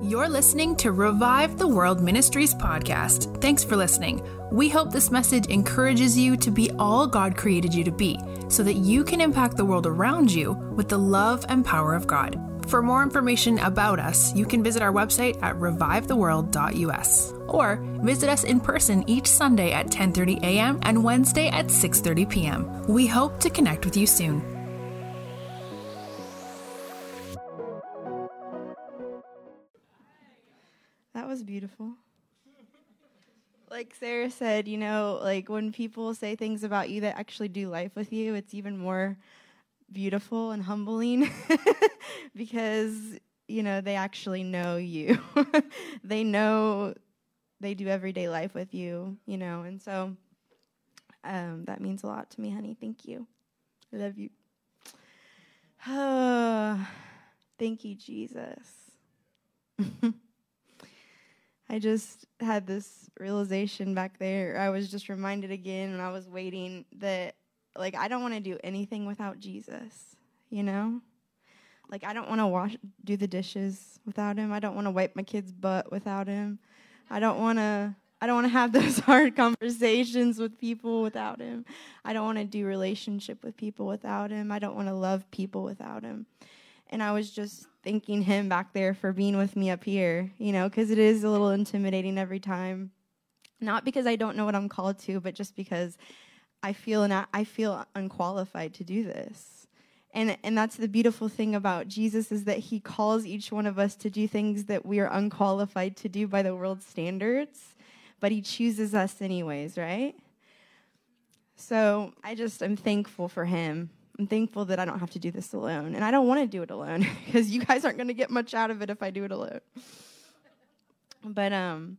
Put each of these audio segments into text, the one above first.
You're listening to Revive the World Ministries podcast. Thanks for listening. We hope this message encourages you to be all God created you to be so that you can impact the world around you with the love and power of God. For more information about us, you can visit our website at revivetheworld.us or visit us in person each Sunday at 10:30 a.m. and Wednesday at 6:30 p.m. We hope to connect with you soon. Beautiful. Like Sarah said, you know, like when people say things about you that actually do life with you, it's even more beautiful and humbling because, you know, they actually know you. they know they do everyday life with you, you know, and so um, that means a lot to me, honey. Thank you. I love you. Oh, thank you, Jesus. I just had this realization back there. I was just reminded again when I was waiting that, like, I don't want to do anything without Jesus, you know? Like, I don't want to wash, do the dishes without him. I don't want to wipe my kid's butt without him. I don't want to. I don't want to have those hard conversations with people without him. I don't want to do relationship with people without him. I don't want to love people without him. And I was just thanking him back there for being with me up here, you know, because it is a little intimidating every time. Not because I don't know what I'm called to, but just because I feel and I feel unqualified to do this. And and that's the beautiful thing about Jesus is that he calls each one of us to do things that we are unqualified to do by the world's standards, but he chooses us anyways, right? So I just am thankful for him I'm thankful that I don't have to do this alone. And I don't want to do it alone because you guys aren't going to get much out of it if I do it alone. But um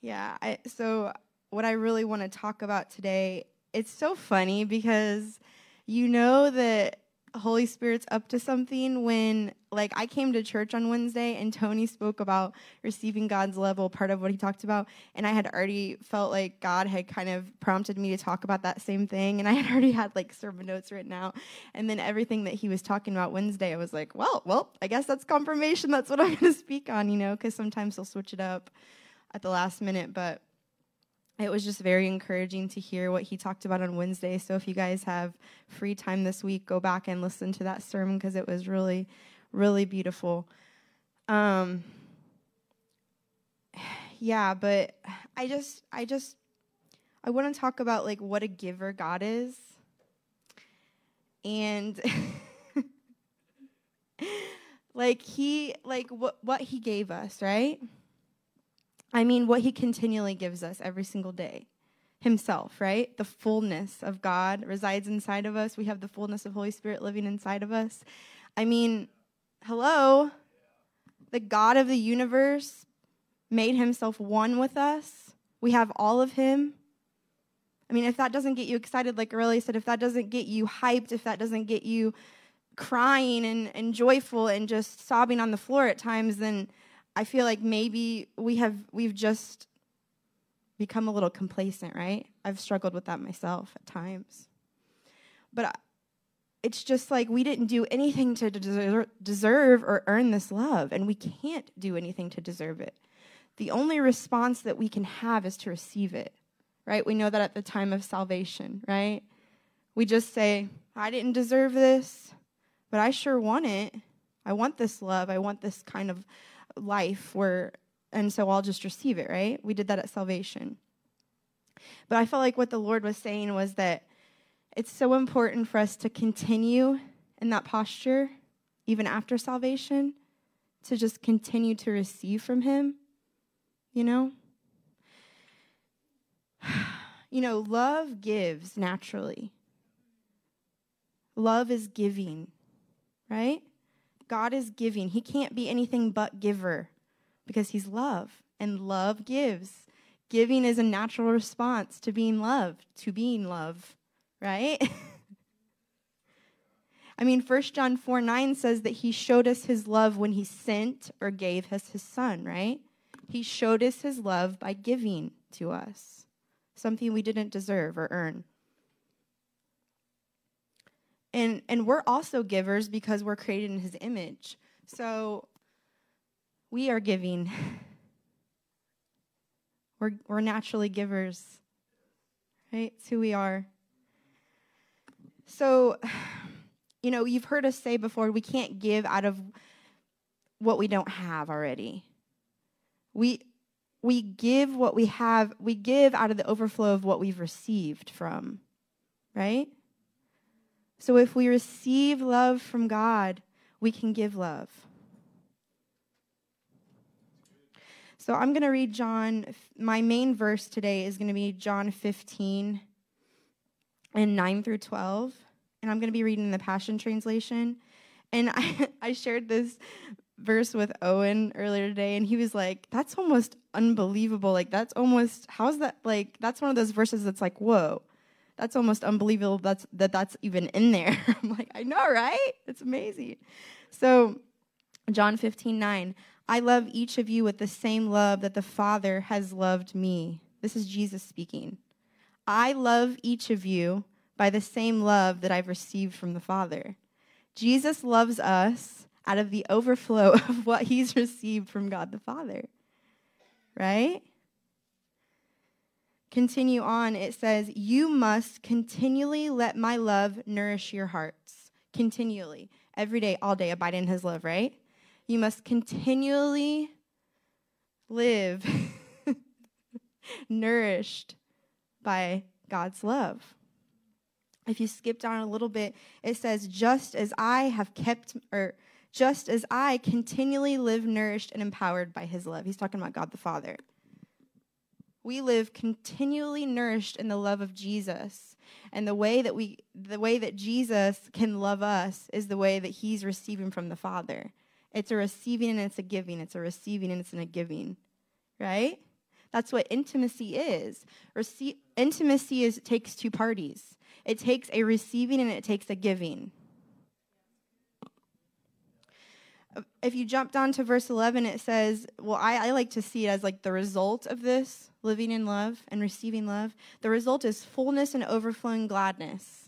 yeah, I so what I really want to talk about today, it's so funny because you know that Holy Spirit's up to something when, like, I came to church on Wednesday and Tony spoke about receiving God's level, part of what he talked about. And I had already felt like God had kind of prompted me to talk about that same thing. And I had already had, like, sermon notes written out. And then everything that he was talking about Wednesday, I was like, well, well, I guess that's confirmation. That's what I'm going to speak on, you know, because sometimes he'll switch it up at the last minute. But it was just very encouraging to hear what he talked about on Wednesday. So if you guys have free time this week, go back and listen to that sermon because it was really, really beautiful. Um, yeah, but I just, I just, I want to talk about like what a giver God is, and like he, like what what he gave us, right? I mean, what he continually gives us every single day himself, right? The fullness of God resides inside of us. We have the fullness of Holy Spirit living inside of us. I mean, hello? The God of the universe made himself one with us. We have all of him. I mean, if that doesn't get you excited, like Aurelia said, if that doesn't get you hyped, if that doesn't get you crying and, and joyful and just sobbing on the floor at times, then I feel like maybe we have we've just become a little complacent, right? I've struggled with that myself at times. But it's just like we didn't do anything to deserve or earn this love, and we can't do anything to deserve it. The only response that we can have is to receive it, right? We know that at the time of salvation, right? We just say, I didn't deserve this, but I sure want it. I want this love. I want this kind of life where and so I'll just receive it, right? We did that at salvation. But I felt like what the Lord was saying was that it's so important for us to continue in that posture even after salvation to just continue to receive from him, you know? You know, love gives naturally. Love is giving, right? God is giving. He can't be anything but giver because he's love, and love gives. Giving is a natural response to being loved, to being love, right? I mean, 1 John 4 9 says that he showed us his love when he sent or gave us his son, right? He showed us his love by giving to us something we didn't deserve or earn. And, and we're also givers because we're created in his image. So we are giving. We're, we're naturally givers, right? It's who we are. So, you know, you've heard us say before we can't give out of what we don't have already. We, we give what we have, we give out of the overflow of what we've received from, right? So if we receive love from God, we can give love. So I'm going to read John. My main verse today is going to be John 15 and 9 through 12. And I'm going to be reading the Passion Translation. And I, I shared this verse with Owen earlier today, and he was like, That's almost unbelievable. Like, that's almost, how's that? Like, that's one of those verses that's like, Whoa, that's almost unbelievable that's, that that's even in there. I'm like, I know, right? It's amazing. So, John 15, 9. I love each of you with the same love that the Father has loved me. This is Jesus speaking. I love each of you by the same love that I've received from the Father. Jesus loves us out of the overflow of what he's received from God the Father. Right? Continue on. It says, You must continually let my love nourish your hearts. Continually. Every day, all day, abide in his love, right? You must continually live nourished by God's love. If you skip down a little bit, it says, just as I have kept, or just as I continually live nourished and empowered by his love. He's talking about God the Father. We live continually nourished in the love of Jesus. And the way that we the way that Jesus can love us is the way that he's receiving from the Father. It's a receiving and it's a giving. It's a receiving and it's a giving. Right? That's what intimacy is. Rece- intimacy is takes two parties. It takes a receiving and it takes a giving. If you jump down to verse 11, it says, Well, I, I like to see it as like the result of this living in love and receiving love. The result is fullness and overflowing gladness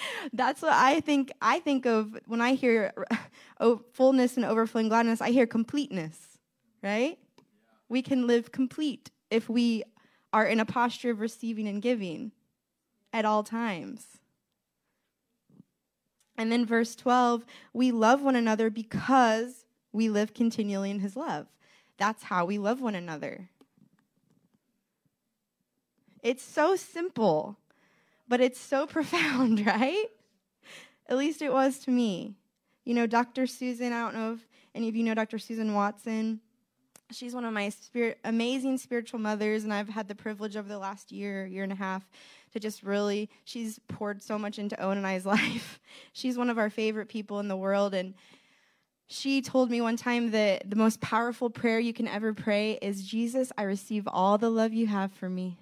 that's what I think. I think of when I hear oh, fullness and overflowing gladness. I hear completeness, right? We can live complete if we are in a posture of receiving and giving at all times. And then verse 12, we love one another because we live continually in his love. That's how we love one another. It's so simple but it's so profound, right? At least it was to me. You know, Dr. Susan, I don't know if any of you know Dr. Susan Watson. She's one of my spirit, amazing spiritual mothers, and I've had the privilege over the last year, year and a half, to just really, she's poured so much into Owen and I's life. she's one of our favorite people in the world, and she told me one time that the most powerful prayer you can ever pray is Jesus, I receive all the love you have for me.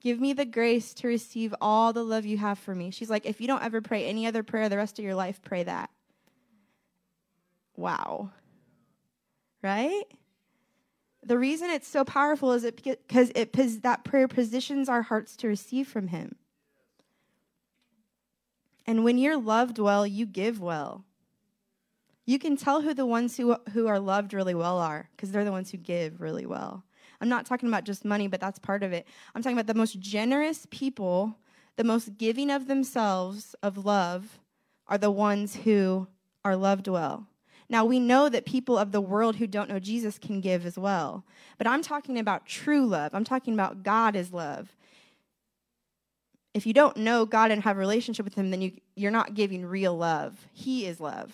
Give me the grace to receive all the love you have for me. She's like, if you don't ever pray any other prayer the rest of your life, pray that. Wow. Right? The reason it's so powerful is it because it that prayer positions our hearts to receive from him. And when you're loved well, you give well. You can tell who the ones who, who are loved really well are because they're the ones who give really well. I'm not talking about just money, but that's part of it. I'm talking about the most generous people, the most giving of themselves of love, are the ones who are loved well. Now, we know that people of the world who don't know Jesus can give as well. But I'm talking about true love. I'm talking about God is love. If you don't know God and have a relationship with Him, then you, you're not giving real love. He is love.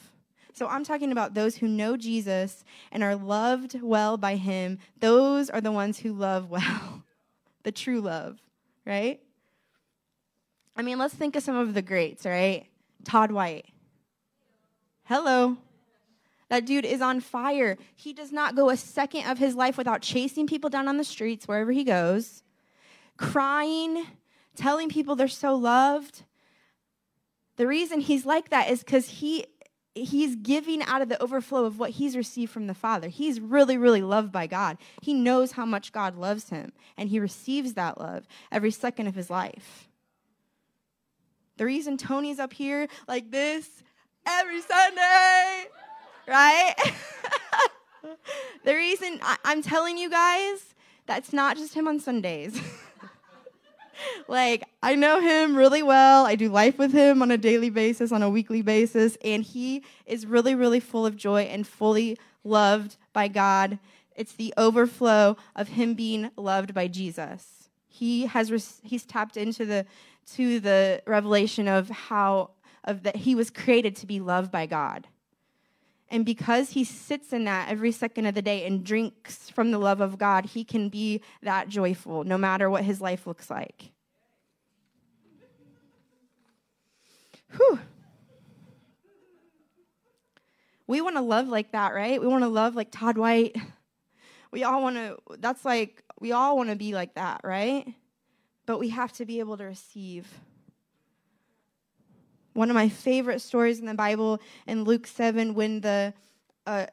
So I'm talking about those who know Jesus and are loved well by him. Those are the ones who love well, the true love, right? I mean, let's think of some of the greats, right? Todd White. Hello. That dude is on fire. He does not go a second of his life without chasing people down on the streets wherever he goes, crying, telling people they're so loved. The reason he's like that is because he he's giving out of the overflow of what he's received from the Father. He's really, really loved by God. He knows how much God loves him, and he receives that love every second of his life. The reason Tony's up here like this, every Sunday, right? the reason I, I'm telling you guys, that's not just him on Sundays. like, I know him really well. I do life with him on a daily basis, on a weekly basis, and he is really, really full of joy and fully loved by God. It's the overflow of him being loved by Jesus. He has he's tapped into the to the revelation of how of that he was created to be loved by God. And because he sits in that every second of the day and drinks from the love of God, he can be that joyful no matter what his life looks like. Whew. We want to love like that, right? We want to love like Todd White. We all want to, that's like, we all want to be like that, right? But we have to be able to receive. One of my favorite stories in the Bible in Luke 7 when the uh,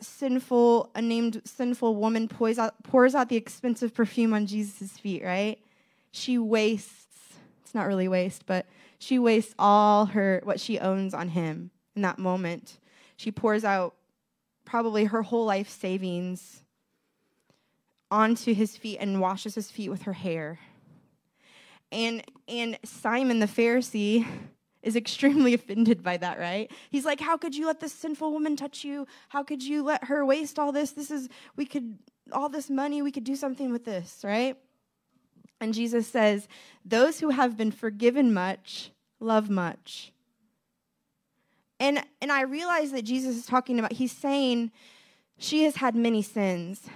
sinful, unnamed sinful woman pours out, pours out the expensive perfume on Jesus' feet, right? She wastes, it's not really waste, but she wastes all her, what she owns on him in that moment. She pours out probably her whole life savings onto his feet and washes his feet with her hair. And and Simon the Pharisee is extremely offended by that, right? He's like, How could you let this sinful woman touch you? How could you let her waste all this? This is, we could, all this money, we could do something with this, right? And Jesus says, Those who have been forgiven much love much. And, and I realize that Jesus is talking about, he's saying, She has had many sins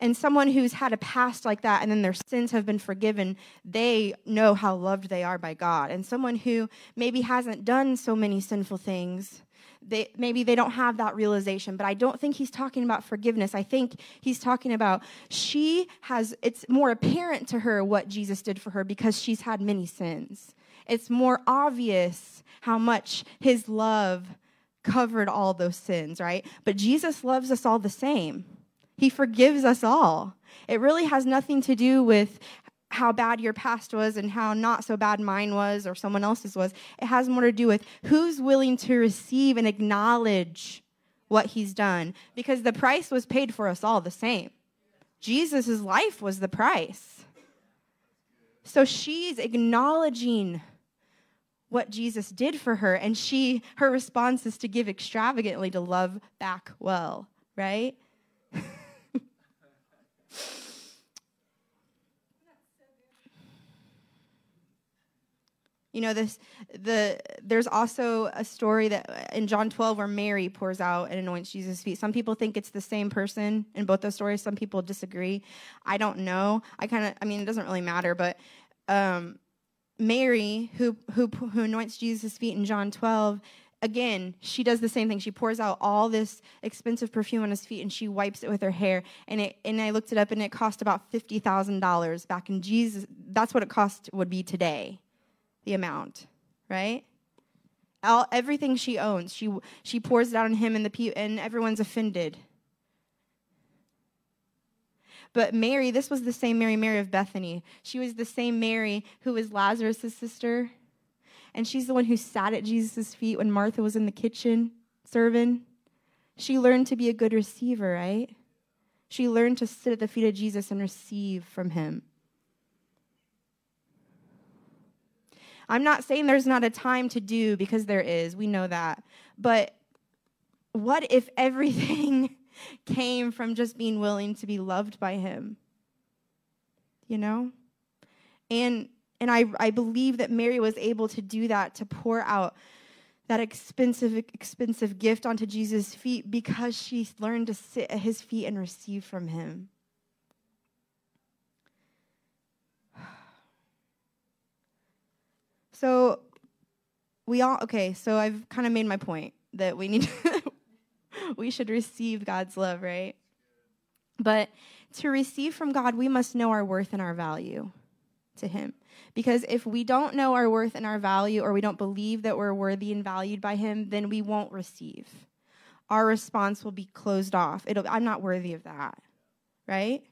and someone who's had a past like that and then their sins have been forgiven, they know how loved they are by God. And someone who maybe hasn't done so many sinful things, they, maybe they don't have that realization, but I don't think he's talking about forgiveness. I think he's talking about she has, it's more apparent to her what Jesus did for her because she's had many sins. It's more obvious how much his love covered all those sins, right? But Jesus loves us all the same. He forgives us all. It really has nothing to do with how bad your past was and how not so bad mine was or someone else's was. It has more to do with who's willing to receive and acknowledge what he's done because the price was paid for us all the same. Jesus' life was the price. So she's acknowledging what Jesus did for her and she her response is to give extravagantly to love back well, right? You know, this the there's also a story that in John 12 where Mary pours out and anoints Jesus' feet. Some people think it's the same person in both those stories. Some people disagree. I don't know. I kind of I mean it doesn't really matter, but um, Mary who who who anoints Jesus' feet in John 12 again, she does the same thing. She pours out all this expensive perfume on his feet and she wipes it with her hair. And it and I looked it up and it cost about fifty thousand dollars back in Jesus. That's what it cost would be today the amount, right? All, everything she owns, she, she pours it out on him, and, the pe- and everyone's offended. But Mary, this was the same Mary, Mary of Bethany. She was the same Mary who was Lazarus' sister. And she's the one who sat at Jesus' feet when Martha was in the kitchen serving. She learned to be a good receiver, right? She learned to sit at the feet of Jesus and receive from him. I'm not saying there's not a time to do because there is. We know that. But what if everything came from just being willing to be loved by him? You know? And and I, I believe that Mary was able to do that, to pour out that expensive, expensive gift onto Jesus' feet because she learned to sit at his feet and receive from him. So we all okay, so I've kind of made my point that we need to we should receive God's love, right? But to receive from God, we must know our worth and our value to him. Because if we don't know our worth and our value or we don't believe that we're worthy and valued by him, then we won't receive. Our response will be closed off. It'll I'm not worthy of that. Right?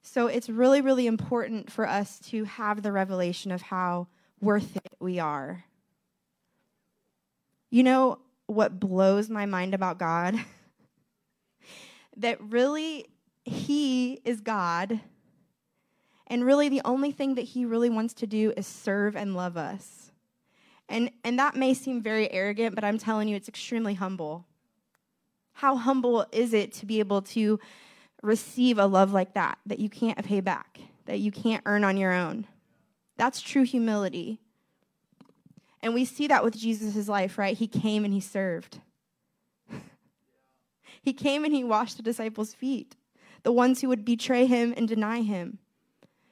So it's really really important for us to have the revelation of how worth it we are. You know what blows my mind about God? that really He is God. And really, the only thing that He really wants to do is serve and love us. And, and that may seem very arrogant, but I'm telling you, it's extremely humble. How humble is it to be able to receive a love like that, that you can't pay back, that you can't earn on your own? That's true humility. And we see that with Jesus' life, right? He came and he served. he came and he washed the disciples' feet, the ones who would betray him and deny him.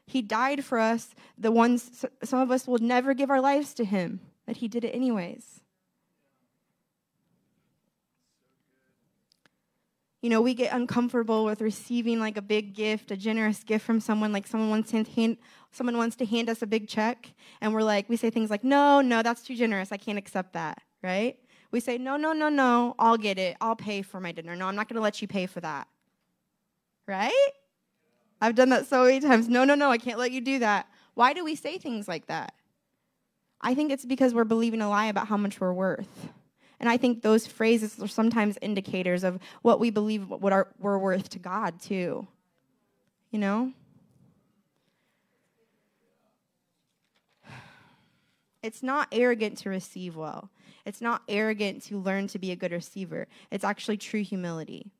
He died for us, the ones some of us will never give our lives to him, but he did it anyways. you know, we get uncomfortable with receiving like a big gift, a generous gift from someone, like someone to hand, someone wants to hand us a big check, and we're like, we say things like, no, no, that's too generous. I can't accept that, right? We say, no, no, no, no, I'll get it. I'll pay for my dinner. No, I'm not going to let you pay for that. Right? I've done that so many times. No, no, no, I can't let you do that. Why do we say things like that? I think it's because we're believing a lie about how much we're worth. And I think those phrases are sometimes indicators of what we believe what our, we're worth to God, too. You know? It's not arrogant to receive well. It's not arrogant to learn to be a good receiver. It's actually true humility.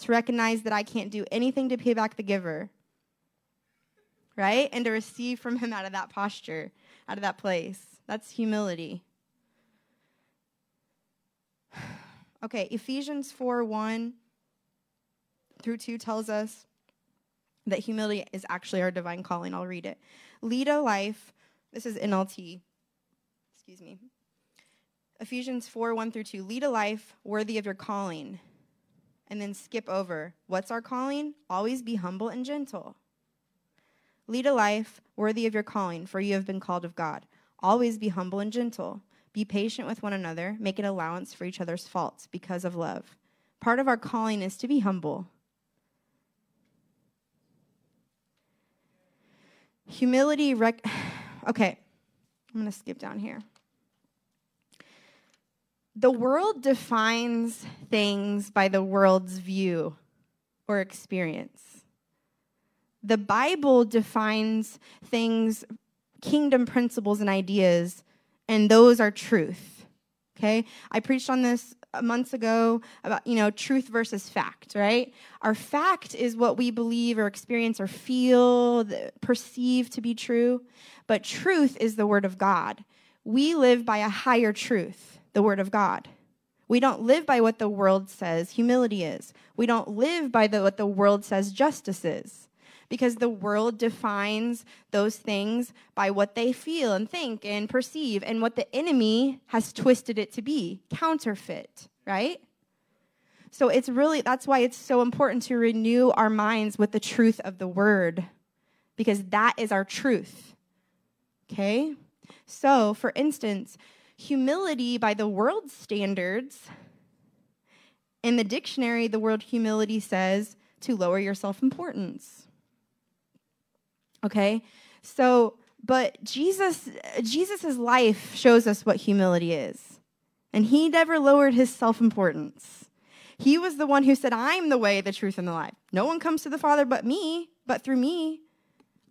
To recognize that I can't do anything to pay back the giver, right? And to receive from him out of that posture, out of that place. That's humility. Okay, Ephesians 4 1 through 2 tells us that humility is actually our divine calling. I'll read it. Lead a life, this is NLT, excuse me. Ephesians 4 1 through 2. Lead a life worthy of your calling. And then skip over. What's our calling? Always be humble and gentle. Lead a life worthy of your calling, for you have been called of God. Always be humble and gentle. Be patient with one another, make an allowance for each other's faults because of love. Part of our calling is to be humble. Humility, rec- okay, I'm going to skip down here. The world defines things by the world's view or experience. The Bible defines things, kingdom principles, and ideas and those are truth. Okay? I preached on this months ago about, you know, truth versus fact, right? Our fact is what we believe or experience or feel, perceive to be true, but truth is the word of God. We live by a higher truth, the word of God. We don't live by what the world says humility is. We don't live by the, what the world says justice is because the world defines those things by what they feel and think and perceive and what the enemy has twisted it to be counterfeit, right? So it's really, that's why it's so important to renew our minds with the truth of the word because that is our truth. Okay? So, for instance, humility by the world's standards, in the dictionary, the word humility says to lower your self importance. Okay? So, but Jesus Jesus's life shows us what humility is. And he never lowered his self-importance. He was the one who said, "I'm the way, the truth and the life. No one comes to the Father but me, but through me.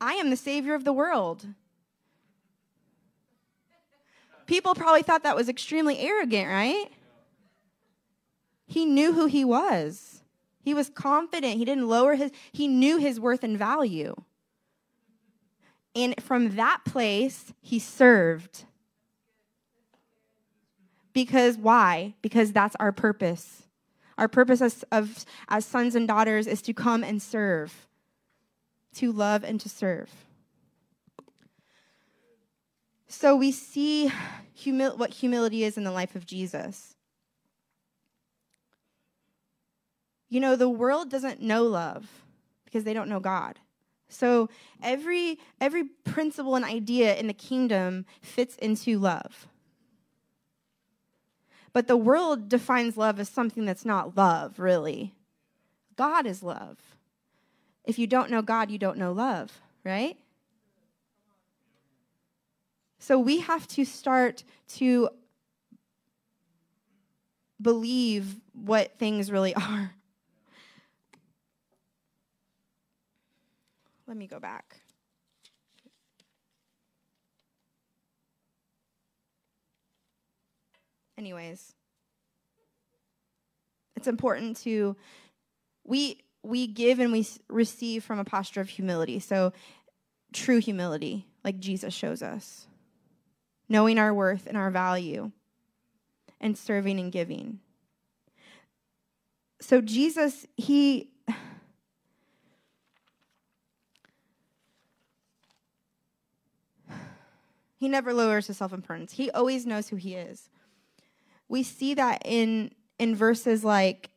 I am the savior of the world." People probably thought that was extremely arrogant, right? He knew who he was. He was confident. He didn't lower his he knew his worth and value. And from that place, he served. Because why? Because that's our purpose. Our purpose as, of, as sons and daughters is to come and serve, to love and to serve. So we see what humility is in the life of Jesus. You know, the world doesn't know love because they don't know God. So every every principle and idea in the kingdom fits into love. But the world defines love as something that's not love, really. God is love. If you don't know God, you don't know love, right? So we have to start to believe what things really are. Let me go back. Anyways, it's important to we we give and we receive from a posture of humility. So true humility, like Jesus shows us. Knowing our worth and our value and serving and giving. So Jesus, he He never lowers his self importance. He always knows who he is. We see that in in verses like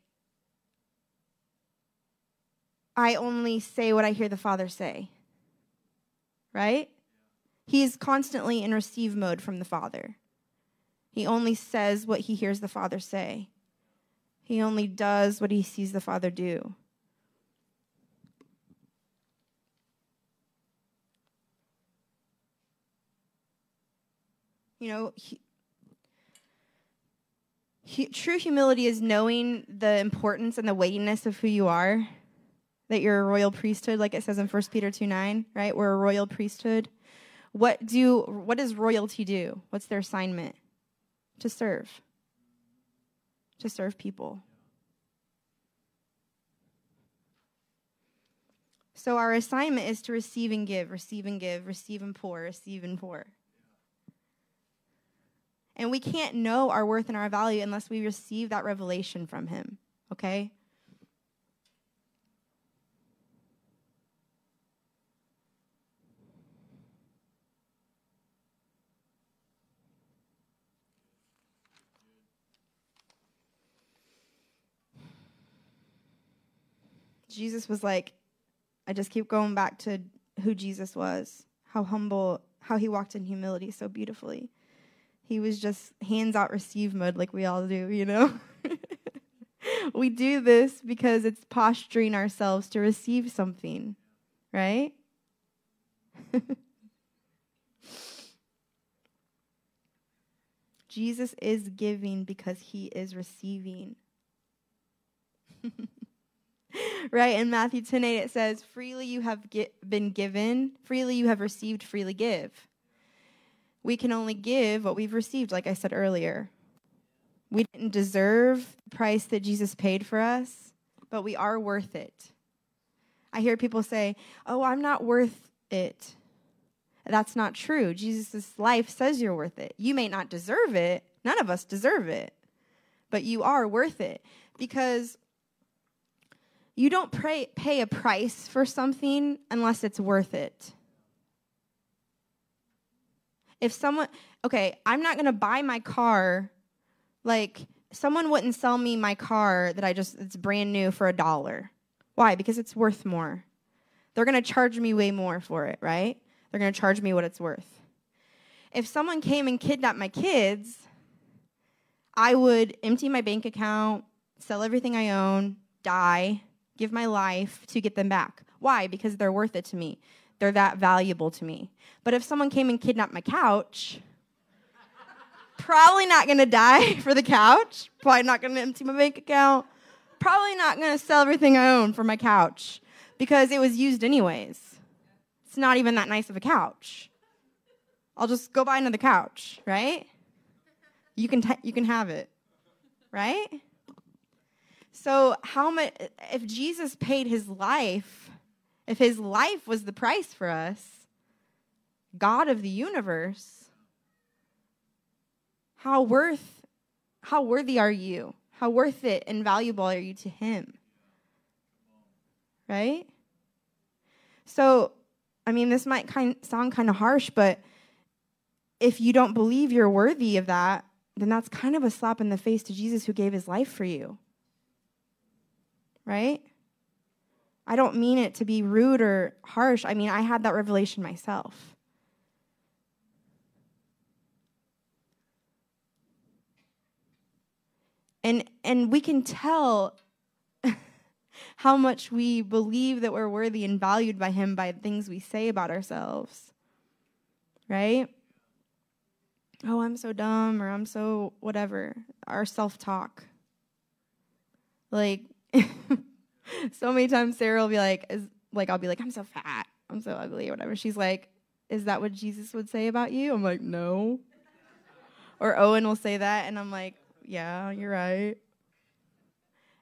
I only say what I hear the Father say. Right? He's constantly in receive mode from the Father. He only says what he hears the Father say. He only does what he sees the Father do. You know, he, he, true humility is knowing the importance and the weightiness of who you are, that you're a royal priesthood, like it says in 1 Peter 2 9, right? We're a royal priesthood. What do what does royalty do? What's their assignment? To serve. To serve people. So our assignment is to receive and give, receive and give, receive and pour, receive and pour. And we can't know our worth and our value unless we receive that revelation from Him, okay? Jesus was like, I just keep going back to who Jesus was, how humble, how he walked in humility so beautifully he was just hands out receive mode like we all do, you know? we do this because it's posturing ourselves to receive something, right? Jesus is giving because he is receiving. right? In Matthew 10 8, it says, Freely you have been given, freely you have received, freely give. We can only give what we've received, like I said earlier. We didn't deserve the price that Jesus paid for us, but we are worth it. I hear people say, Oh, I'm not worth it. That's not true. Jesus' life says you're worth it. You may not deserve it. None of us deserve it. But you are worth it because you don't pray, pay a price for something unless it's worth it if someone, okay, I'm not going to buy my car, like, someone wouldn't sell me my car that I just, it's brand new for a dollar. Why? Because it's worth more. They're going to charge me way more for it, right? They're going to charge me what it's worth. If someone came and kidnapped my kids, I would empty my bank account, sell everything I own, die, give my life to get them back. Why? Because they're worth it to me. They're that valuable to me. But if someone came and kidnapped my couch, probably not gonna die for the couch, probably not gonna empty my bank account, probably not gonna sell everything I own for my couch because it was used anyways. It's not even that nice of a couch. I'll just go buy another couch, right? You can t- you can have it, right? So how much if Jesus paid his life if his life was the price for us, God of the universe, how worth how worthy are you? How worth it and valuable are you to him? Right? So, I mean, this might kind sound kind of harsh, but if you don't believe you're worthy of that, then that's kind of a slap in the face to Jesus who gave his life for you. Right? I don't mean it to be rude or harsh. I mean, I had that revelation myself. And and we can tell how much we believe that we're worthy and valued by him by things we say about ourselves. Right? Oh, I'm so dumb or I'm so whatever. Our self-talk. Like, so many times Sarah will be like, is, like, I'll be like, I'm so fat, I'm so ugly, or whatever. She's like, Is that what Jesus would say about you? I'm like, No. Or Owen will say that, and I'm like, Yeah, you're right.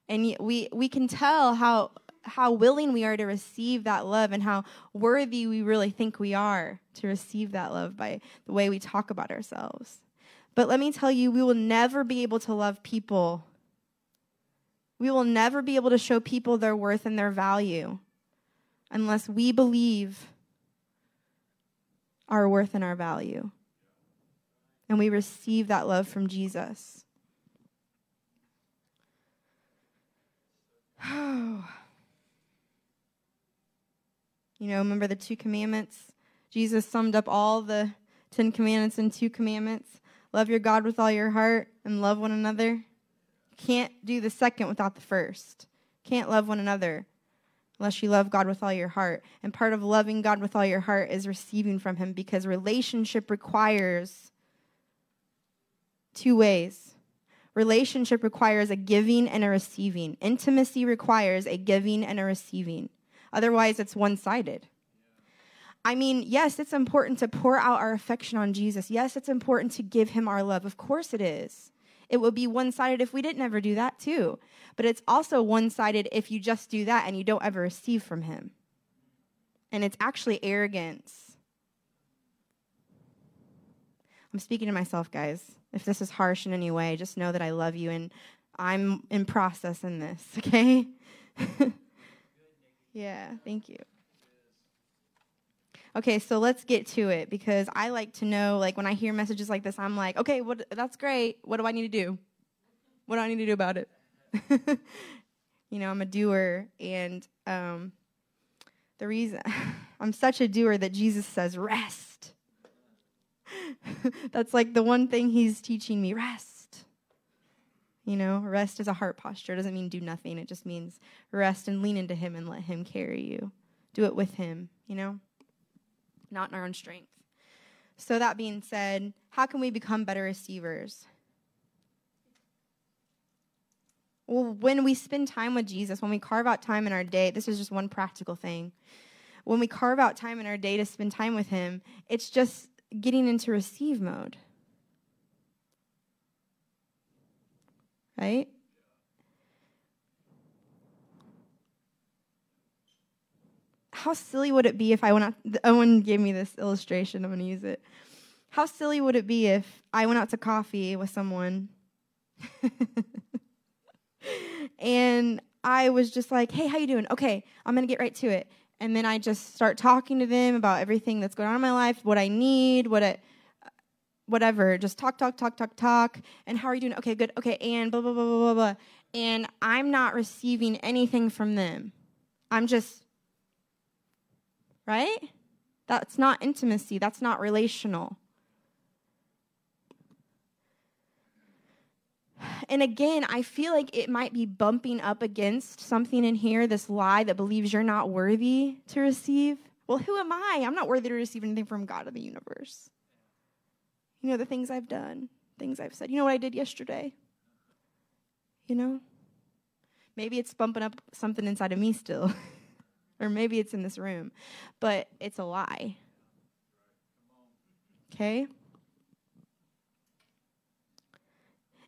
And we we can tell how how willing we are to receive that love and how worthy we really think we are to receive that love by the way we talk about ourselves. But let me tell you, we will never be able to love people. We will never be able to show people their worth and their value unless we believe our worth and our value. And we receive that love from Jesus. You know, remember the two commandments? Jesus summed up all the Ten Commandments in two commandments love your God with all your heart and love one another. Can't do the second without the first. Can't love one another unless you love God with all your heart. And part of loving God with all your heart is receiving from Him because relationship requires two ways. Relationship requires a giving and a receiving. Intimacy requires a giving and a receiving. Otherwise, it's one sided. I mean, yes, it's important to pour out our affection on Jesus. Yes, it's important to give him our love. Of course it is. It would be one sided if we didn't ever do that, too. But it's also one sided if you just do that and you don't ever receive from him. And it's actually arrogance. I'm speaking to myself, guys. If this is harsh in any way, just know that I love you and I'm in process in this, okay? Yeah, thank you. Okay, so let's get to it because I like to know like when I hear messages like this, I'm like, okay, what that's great. What do I need to do? What do I need to do about it? you know, I'm a doer and um the reason I'm such a doer that Jesus says rest. that's like the one thing he's teaching me, rest. You know, rest is a heart posture. It doesn't mean do nothing. It just means rest and lean into Him and let Him carry you. Do it with Him, you know, not in our own strength. So, that being said, how can we become better receivers? Well, when we spend time with Jesus, when we carve out time in our day, this is just one practical thing. When we carve out time in our day to spend time with Him, it's just getting into receive mode. right? How silly would it be if I went out? Owen gave me this illustration. I'm going to use it. How silly would it be if I went out to coffee with someone and I was just like, "Hey, how you doing? Okay, I'm going to get right to it." And then I just start talking to them about everything that's going on in my life, what I need, what whatever, just talk, talk, talk, talk, talk. And how are you doing? Okay, good. Okay, and blah, blah, blah, blah, blah, blah. And I'm not receiving anything from them. I'm just, right? That's not intimacy. That's not relational. And again, I feel like it might be bumping up against something in here, this lie that believes you're not worthy to receive. Well, who am I? I'm not worthy to receive anything from God of the universe. You know, the things I've done, things I've said. You know what I did yesterday? You know? Maybe it's bumping up something inside of me still. or maybe it's in this room. But it's a lie. Okay?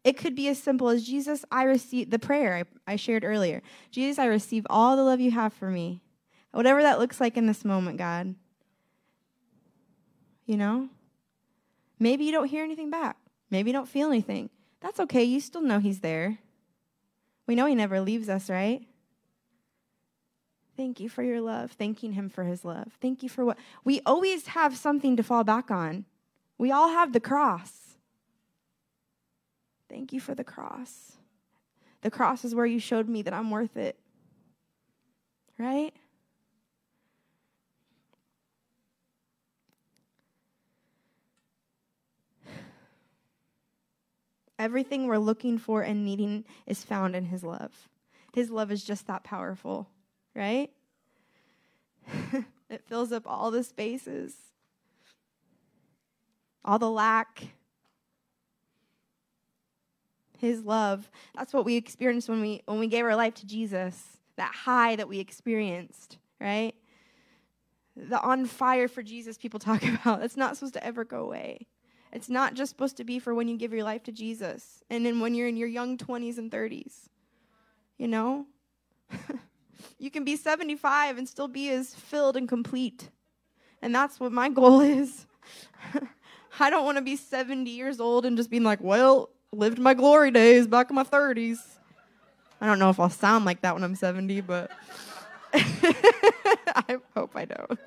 It could be as simple as Jesus, I receive the prayer I, I shared earlier. Jesus, I receive all the love you have for me. Whatever that looks like in this moment, God. You know? Maybe you don't hear anything back. Maybe you don't feel anything. That's okay. You still know He's there. We know He never leaves us, right? Thank you for your love. Thanking Him for His love. Thank you for what. We always have something to fall back on. We all have the cross. Thank you for the cross. The cross is where you showed me that I'm worth it. Right? Everything we're looking for and needing is found in His love. His love is just that powerful, right? it fills up all the spaces, all the lack. His love. That's what we experienced when we when we gave our life to Jesus. That high that we experienced, right? The on fire for Jesus people talk about. It's not supposed to ever go away. It's not just supposed to be for when you give your life to Jesus and then when you're in your young 20s and 30s. You know? you can be 75 and still be as filled and complete. And that's what my goal is. I don't want to be 70 years old and just being like, well, lived my glory days back in my 30s. I don't know if I'll sound like that when I'm 70, but I hope I don't.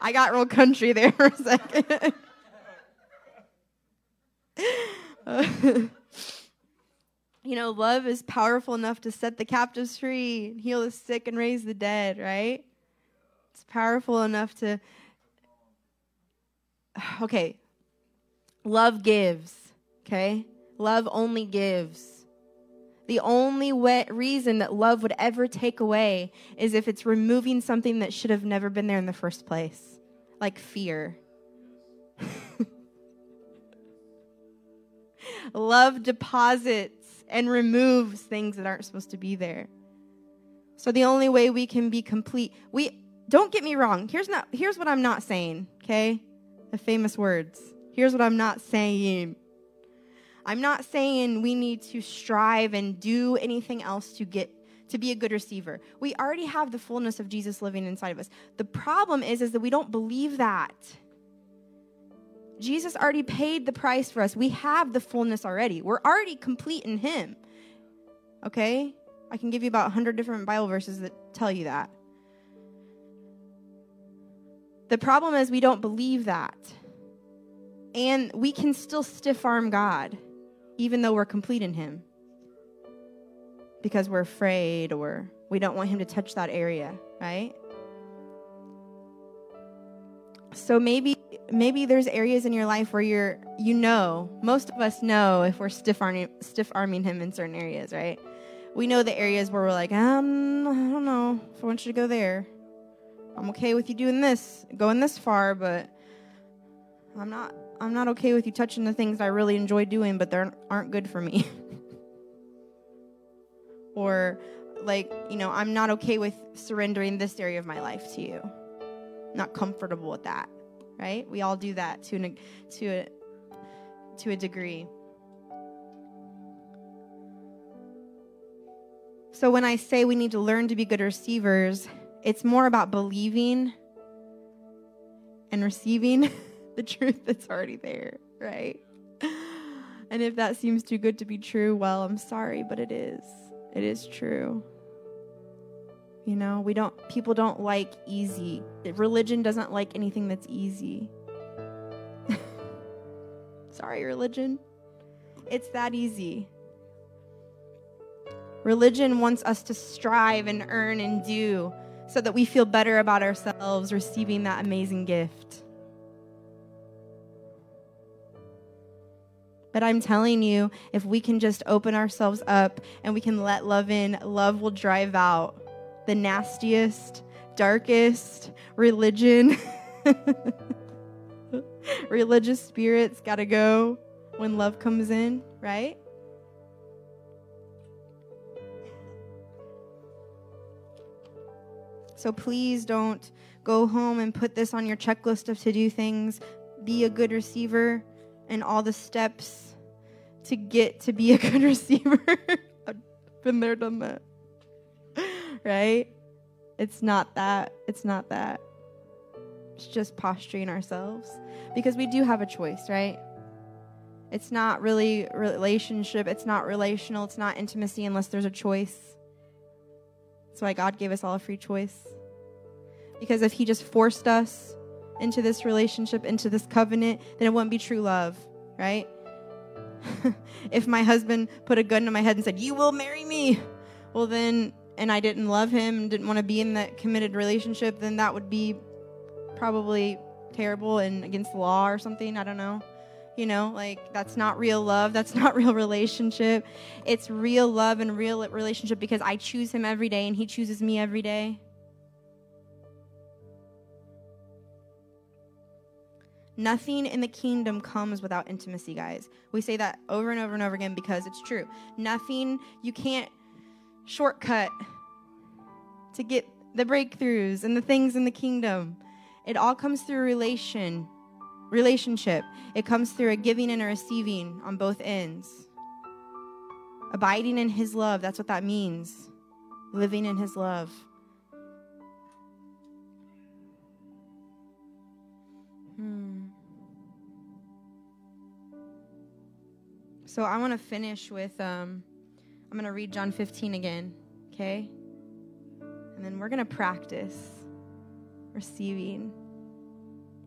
I got real country there for a second. You know, love is powerful enough to set the captives free, heal the sick, and raise the dead, right? It's powerful enough to. Okay. Love gives, okay? Love only gives. The only way, reason that love would ever take away is if it's removing something that should have never been there in the first place, like fear. love deposits and removes things that aren't supposed to be there. So the only way we can be complete, we don't get me wrong. Here's not here's what I'm not saying, okay? The famous words. Here's what I'm not saying. I'm not saying we need to strive and do anything else to get to be a good receiver. We already have the fullness of Jesus living inside of us. The problem is is that we don't believe that. Jesus already paid the price for us. We have the fullness already. We're already complete in him. Okay? I can give you about 100 different Bible verses that tell you that. The problem is we don't believe that. And we can still stiff arm God even though we're complete in Him because we're afraid or we don't want Him to touch that area, right? So maybe maybe there's areas in your life where you're you know most of us know if we're stiff arming stiff arming him in certain areas, right? We know the areas where we're like, um, I don't know if I want you to go there. I'm okay with you doing this, going this far, but I'm not I'm not okay with you touching the things I really enjoy doing, but they aren't good for me. or like, you know, I'm not okay with surrendering this area of my life to you. Not comfortable with that, right? We all do that to an, to a to a degree. So when I say we need to learn to be good receivers, it's more about believing and receiving the truth that's already there, right? And if that seems too good to be true, well, I'm sorry, but it is. It is true. You know, we don't, people don't like easy. Religion doesn't like anything that's easy. sorry, religion. It's that easy. Religion wants us to strive and earn and do so that we feel better about ourselves receiving that amazing gift. But I'm telling you, if we can just open ourselves up and we can let love in, love will drive out the nastiest, darkest religion. Religious spirits got to go when love comes in, right? So please don't go home and put this on your checklist of to do things. Be a good receiver and all the steps to get to be a good receiver. I've been there, done that. Right? It's not that. It's not that. It's just posturing ourselves because we do have a choice, right? It's not really relationship, it's not relational, it's not intimacy unless there's a choice. That's why God gave us all a free choice. Because if He just forced us into this relationship, into this covenant, then it wouldn't be true love, right? if my husband put a gun to my head and said, You will marry me, well, then, and I didn't love him and didn't want to be in that committed relationship, then that would be probably terrible and against the law or something. I don't know. You know, like that's not real love. That's not real relationship. It's real love and real relationship because I choose him every day and he chooses me every day. Nothing in the kingdom comes without intimacy, guys. We say that over and over and over again because it's true. Nothing, you can't shortcut to get the breakthroughs and the things in the kingdom. It all comes through relation, relationship. It comes through a giving and a receiving on both ends. Abiding in his love, that's what that means. Living in his love. Hmm. So I want to finish with um, I'm going to read John 15 again, okay? And then we're going to practice receiving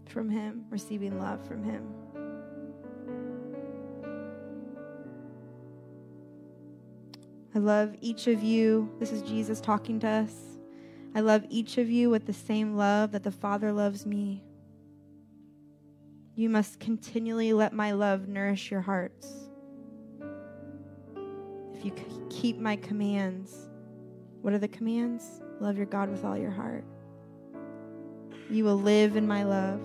from Him, receiving love from Him. I love each of you. This is Jesus talking to us. I love each of you with the same love that the Father loves me. You must continually let my love nourish your hearts. If you keep my commands, what are the commands? Love your God with all your heart. You will live in my love,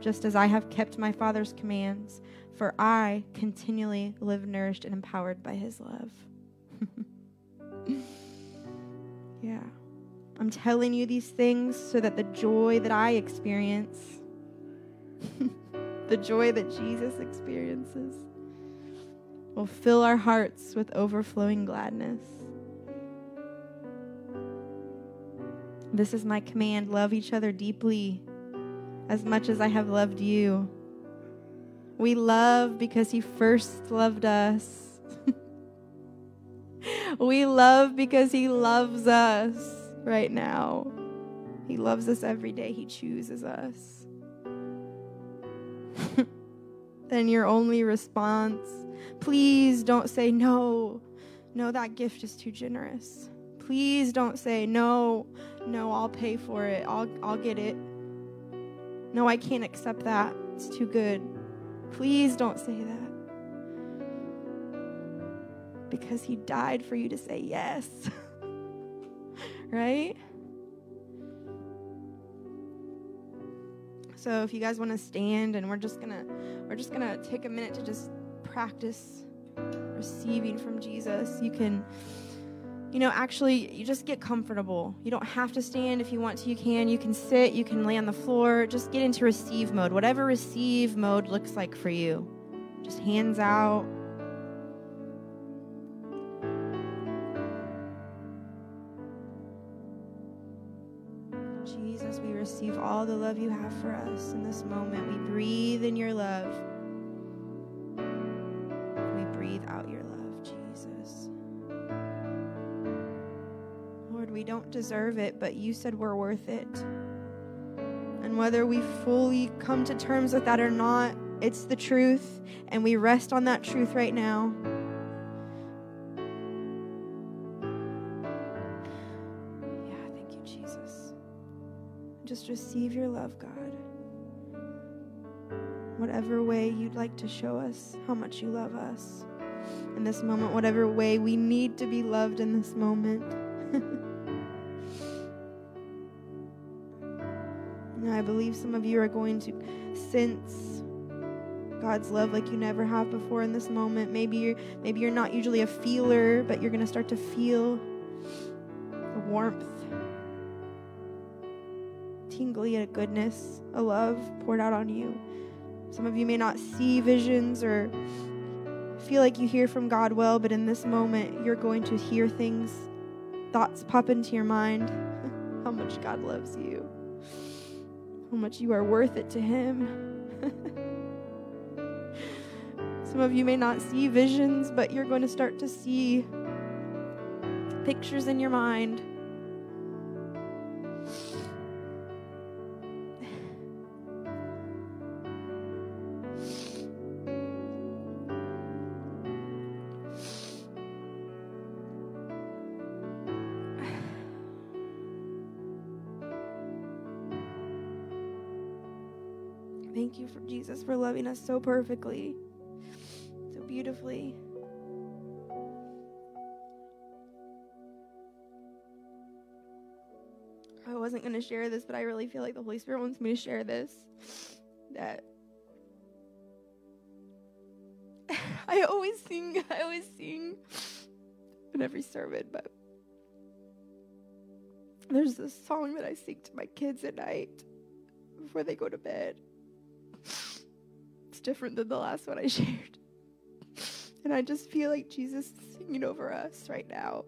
just as I have kept my Father's commands, for I continually live nourished and empowered by his love. yeah. I'm telling you these things so that the joy that I experience the joy that Jesus experiences will fill our hearts with overflowing gladness. This is my command love each other deeply as much as I have loved you. We love because He first loved us. we love because He loves us right now. He loves us every day, He chooses us. Then your only response, please don't say, no, no, that gift is too generous. Please don't say, no, no, I'll pay for it. I'll, I'll get it. No, I can't accept that. It's too good. Please don't say that. Because he died for you to say yes. right? So if you guys want to stand and we're just to we're just to take a minute to just practice receiving from Jesus. You can you know, actually, you just get comfortable. You don't have to stand if you want to, you can. You can sit, you can lay on the floor. Just get into receive mode, whatever receive mode looks like for you. Just hands out, all the love you have for us in this moment. We breathe in your love. We breathe out your love, Jesus. Lord, we don't deserve it, but you said we're worth it. And whether we fully come to terms with that or not, it's the truth, and we rest on that truth right now. Just receive your love, God. Whatever way you'd like to show us how much you love us in this moment, whatever way we need to be loved in this moment. I believe some of you are going to sense God's love like you never have before in this moment. Maybe you're maybe you're not usually a feeler, but you're going to start to feel the warmth tingly, a goodness, a love poured out on you. Some of you may not see visions or feel like you hear from God well, but in this moment, you're going to hear things, thoughts pop into your mind. how much God loves you, how much you are worth it to Him. Some of you may not see visions, but you're going to start to see pictures in your mind Jesus, for loving us so perfectly, so beautifully. I wasn't going to share this, but I really feel like the Holy Spirit wants me to share this. That I always sing, I always sing in every sermon, but there's this song that I sing to my kids at night before they go to bed. Different than the last one I shared. And I just feel like Jesus is singing over us right now.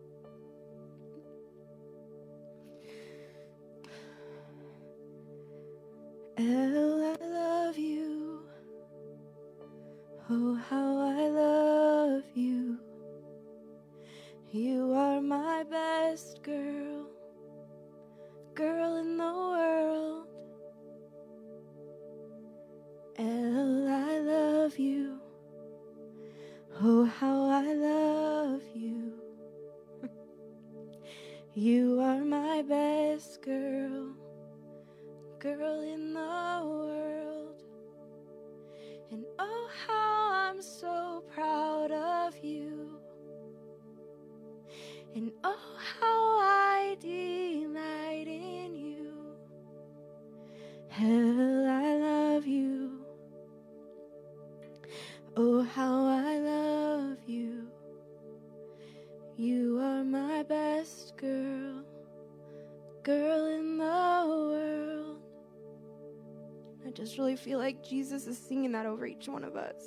Jesus is singing that over each one of us.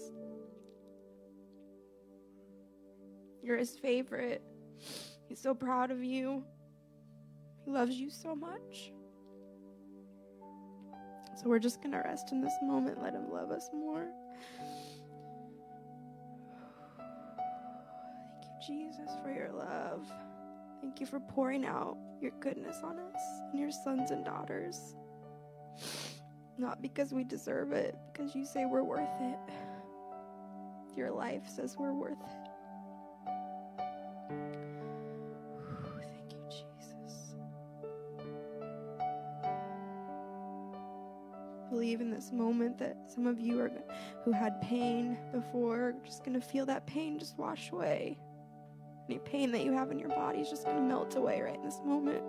You're his favorite. He's so proud of you. He loves you so much. So we're just going to rest in this moment, let him love us more. Thank you, Jesus, for your love. Thank you for pouring out your goodness on us and your sons and daughters. Not because we deserve it, because you say we're worth it. Your life says we're worth it. Thank you, Jesus. Believe in this moment that some of you are who had pain before are just gonna feel that pain just wash away. Any pain that you have in your body is just gonna melt away right in this moment.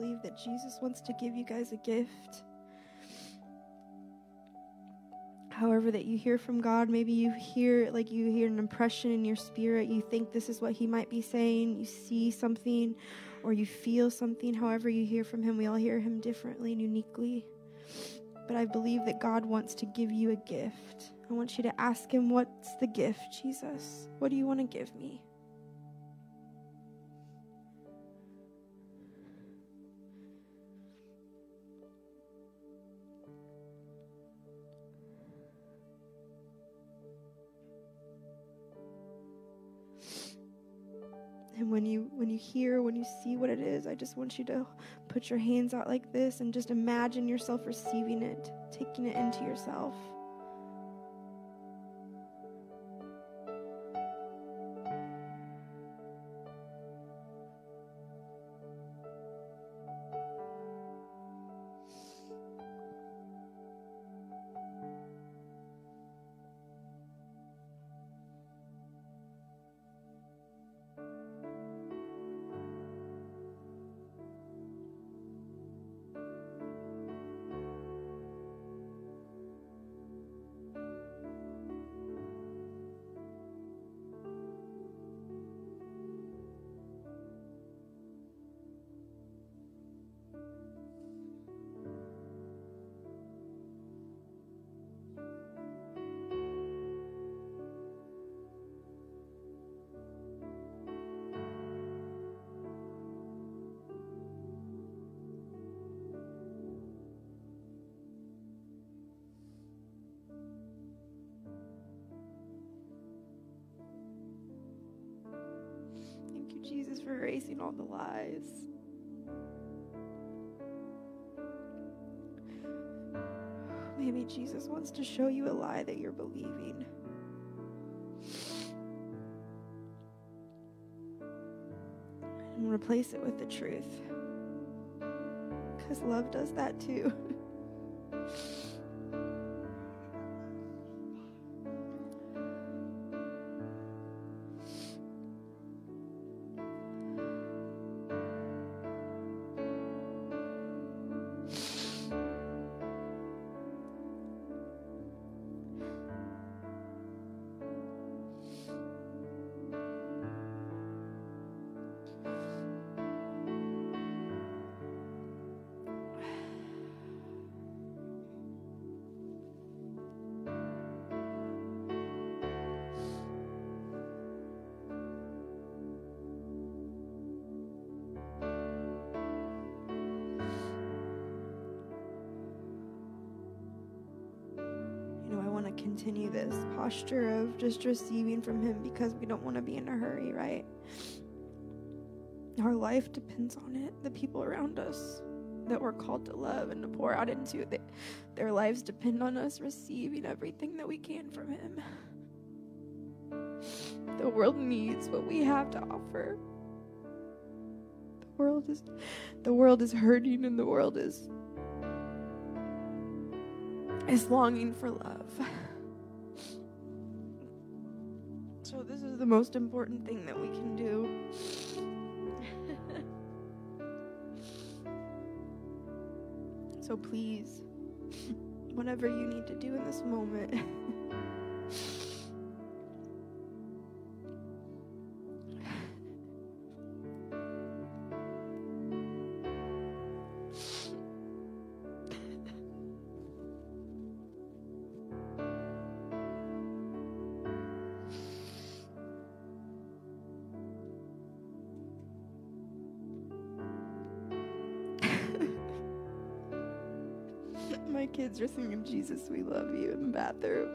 Believe that Jesus wants to give you guys a gift. However, that you hear from God, maybe you hear like you hear an impression in your spirit, you think this is what He might be saying, you see something or you feel something. However, you hear from Him, we all hear Him differently and uniquely. But I believe that God wants to give you a gift. I want you to ask Him, What's the gift, Jesus? What do you want to give me? When you when you hear, when you see what it is, I just want you to put your hands out like this and just imagine yourself receiving it, taking it into yourself. For erasing all the lies. Maybe Jesus wants to show you a lie that you're believing. And replace it with the truth. Because love does that too. continue this posture of just receiving from Him because we don't want to be in a hurry, right? Our life depends on it. The people around us that we're called to love and to pour out into, their lives depend on us receiving everything that we can from Him. The world needs what we have to offer. The world is the world is hurting and the world is is longing for love. This is the most important thing that we can do. so, please, whatever you need to do in this moment. kids are singing Jesus, we love you in the bathroom.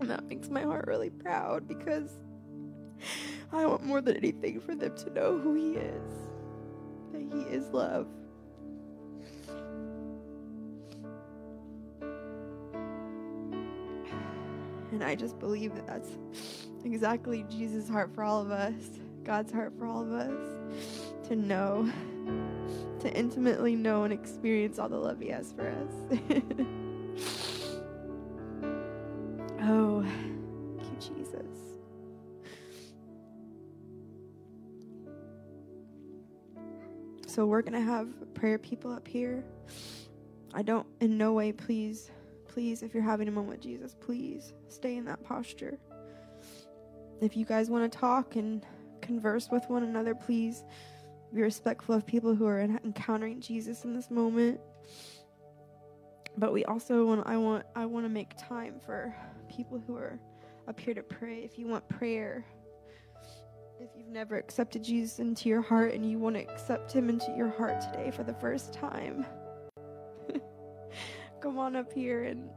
and that makes my heart really proud because I want more than anything for them to know who He is, that He is love. And I just believe that that's exactly Jesus' heart for all of us, God's heart for all of us to know to intimately know and experience all the love He has for us. oh, thank you, Jesus. So, we're going to have prayer people up here. I don't, in no way, please, please, if you're having a moment with Jesus, please stay in that posture. If you guys want to talk and converse with one another, please be respectful of people who are encountering Jesus in this moment. But we also want I want I want to make time for people who are up here to pray. If you want prayer, if you've never accepted Jesus into your heart and you want to accept him into your heart today for the first time, come on up here and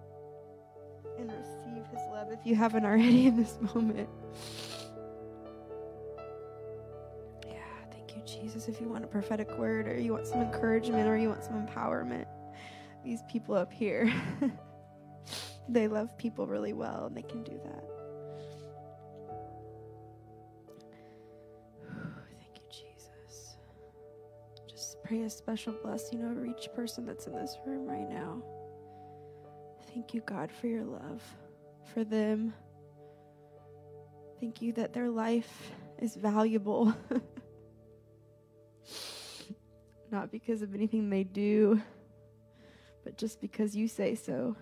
and receive his love if you haven't already in this moment. Jesus, if you want a prophetic word or you want some encouragement or you want some empowerment, these people up here, they love people really well and they can do that. Thank you, Jesus. Just pray a special blessing over each person that's in this room right now. Thank you, God, for your love for them. Thank you that their life is valuable. not because of anything they do, but just because you say so.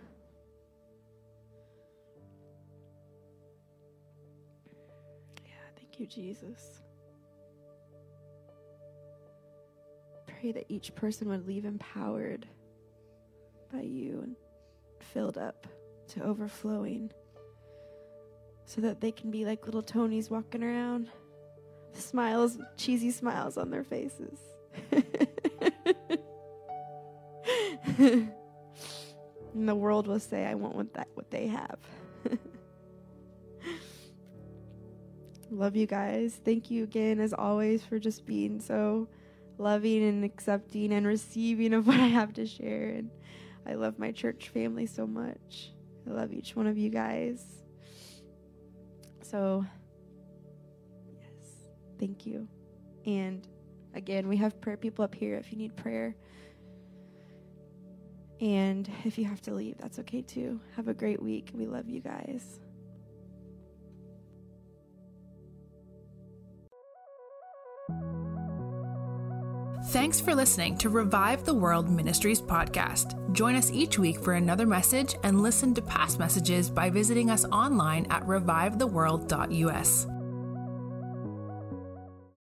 Yeah, thank you, Jesus. Pray that each person would leave empowered by you and filled up to overflowing so that they can be like little Tonys walking around, smiles, cheesy smiles on their faces. and the world will say, I want what that what they have. Love you guys. Thank you again, as always, for just being so loving and accepting and receiving of what I have to share. And I love my church family so much. I love each one of you guys. So, yes, thank you. And again, we have prayer people up here if you need prayer. And if you have to leave, that's okay too. Have a great week. We love you guys. Thanks for listening to Revive the World Ministries podcast. Join us each week for another message and listen to past messages by visiting us online at revivetheworld.us.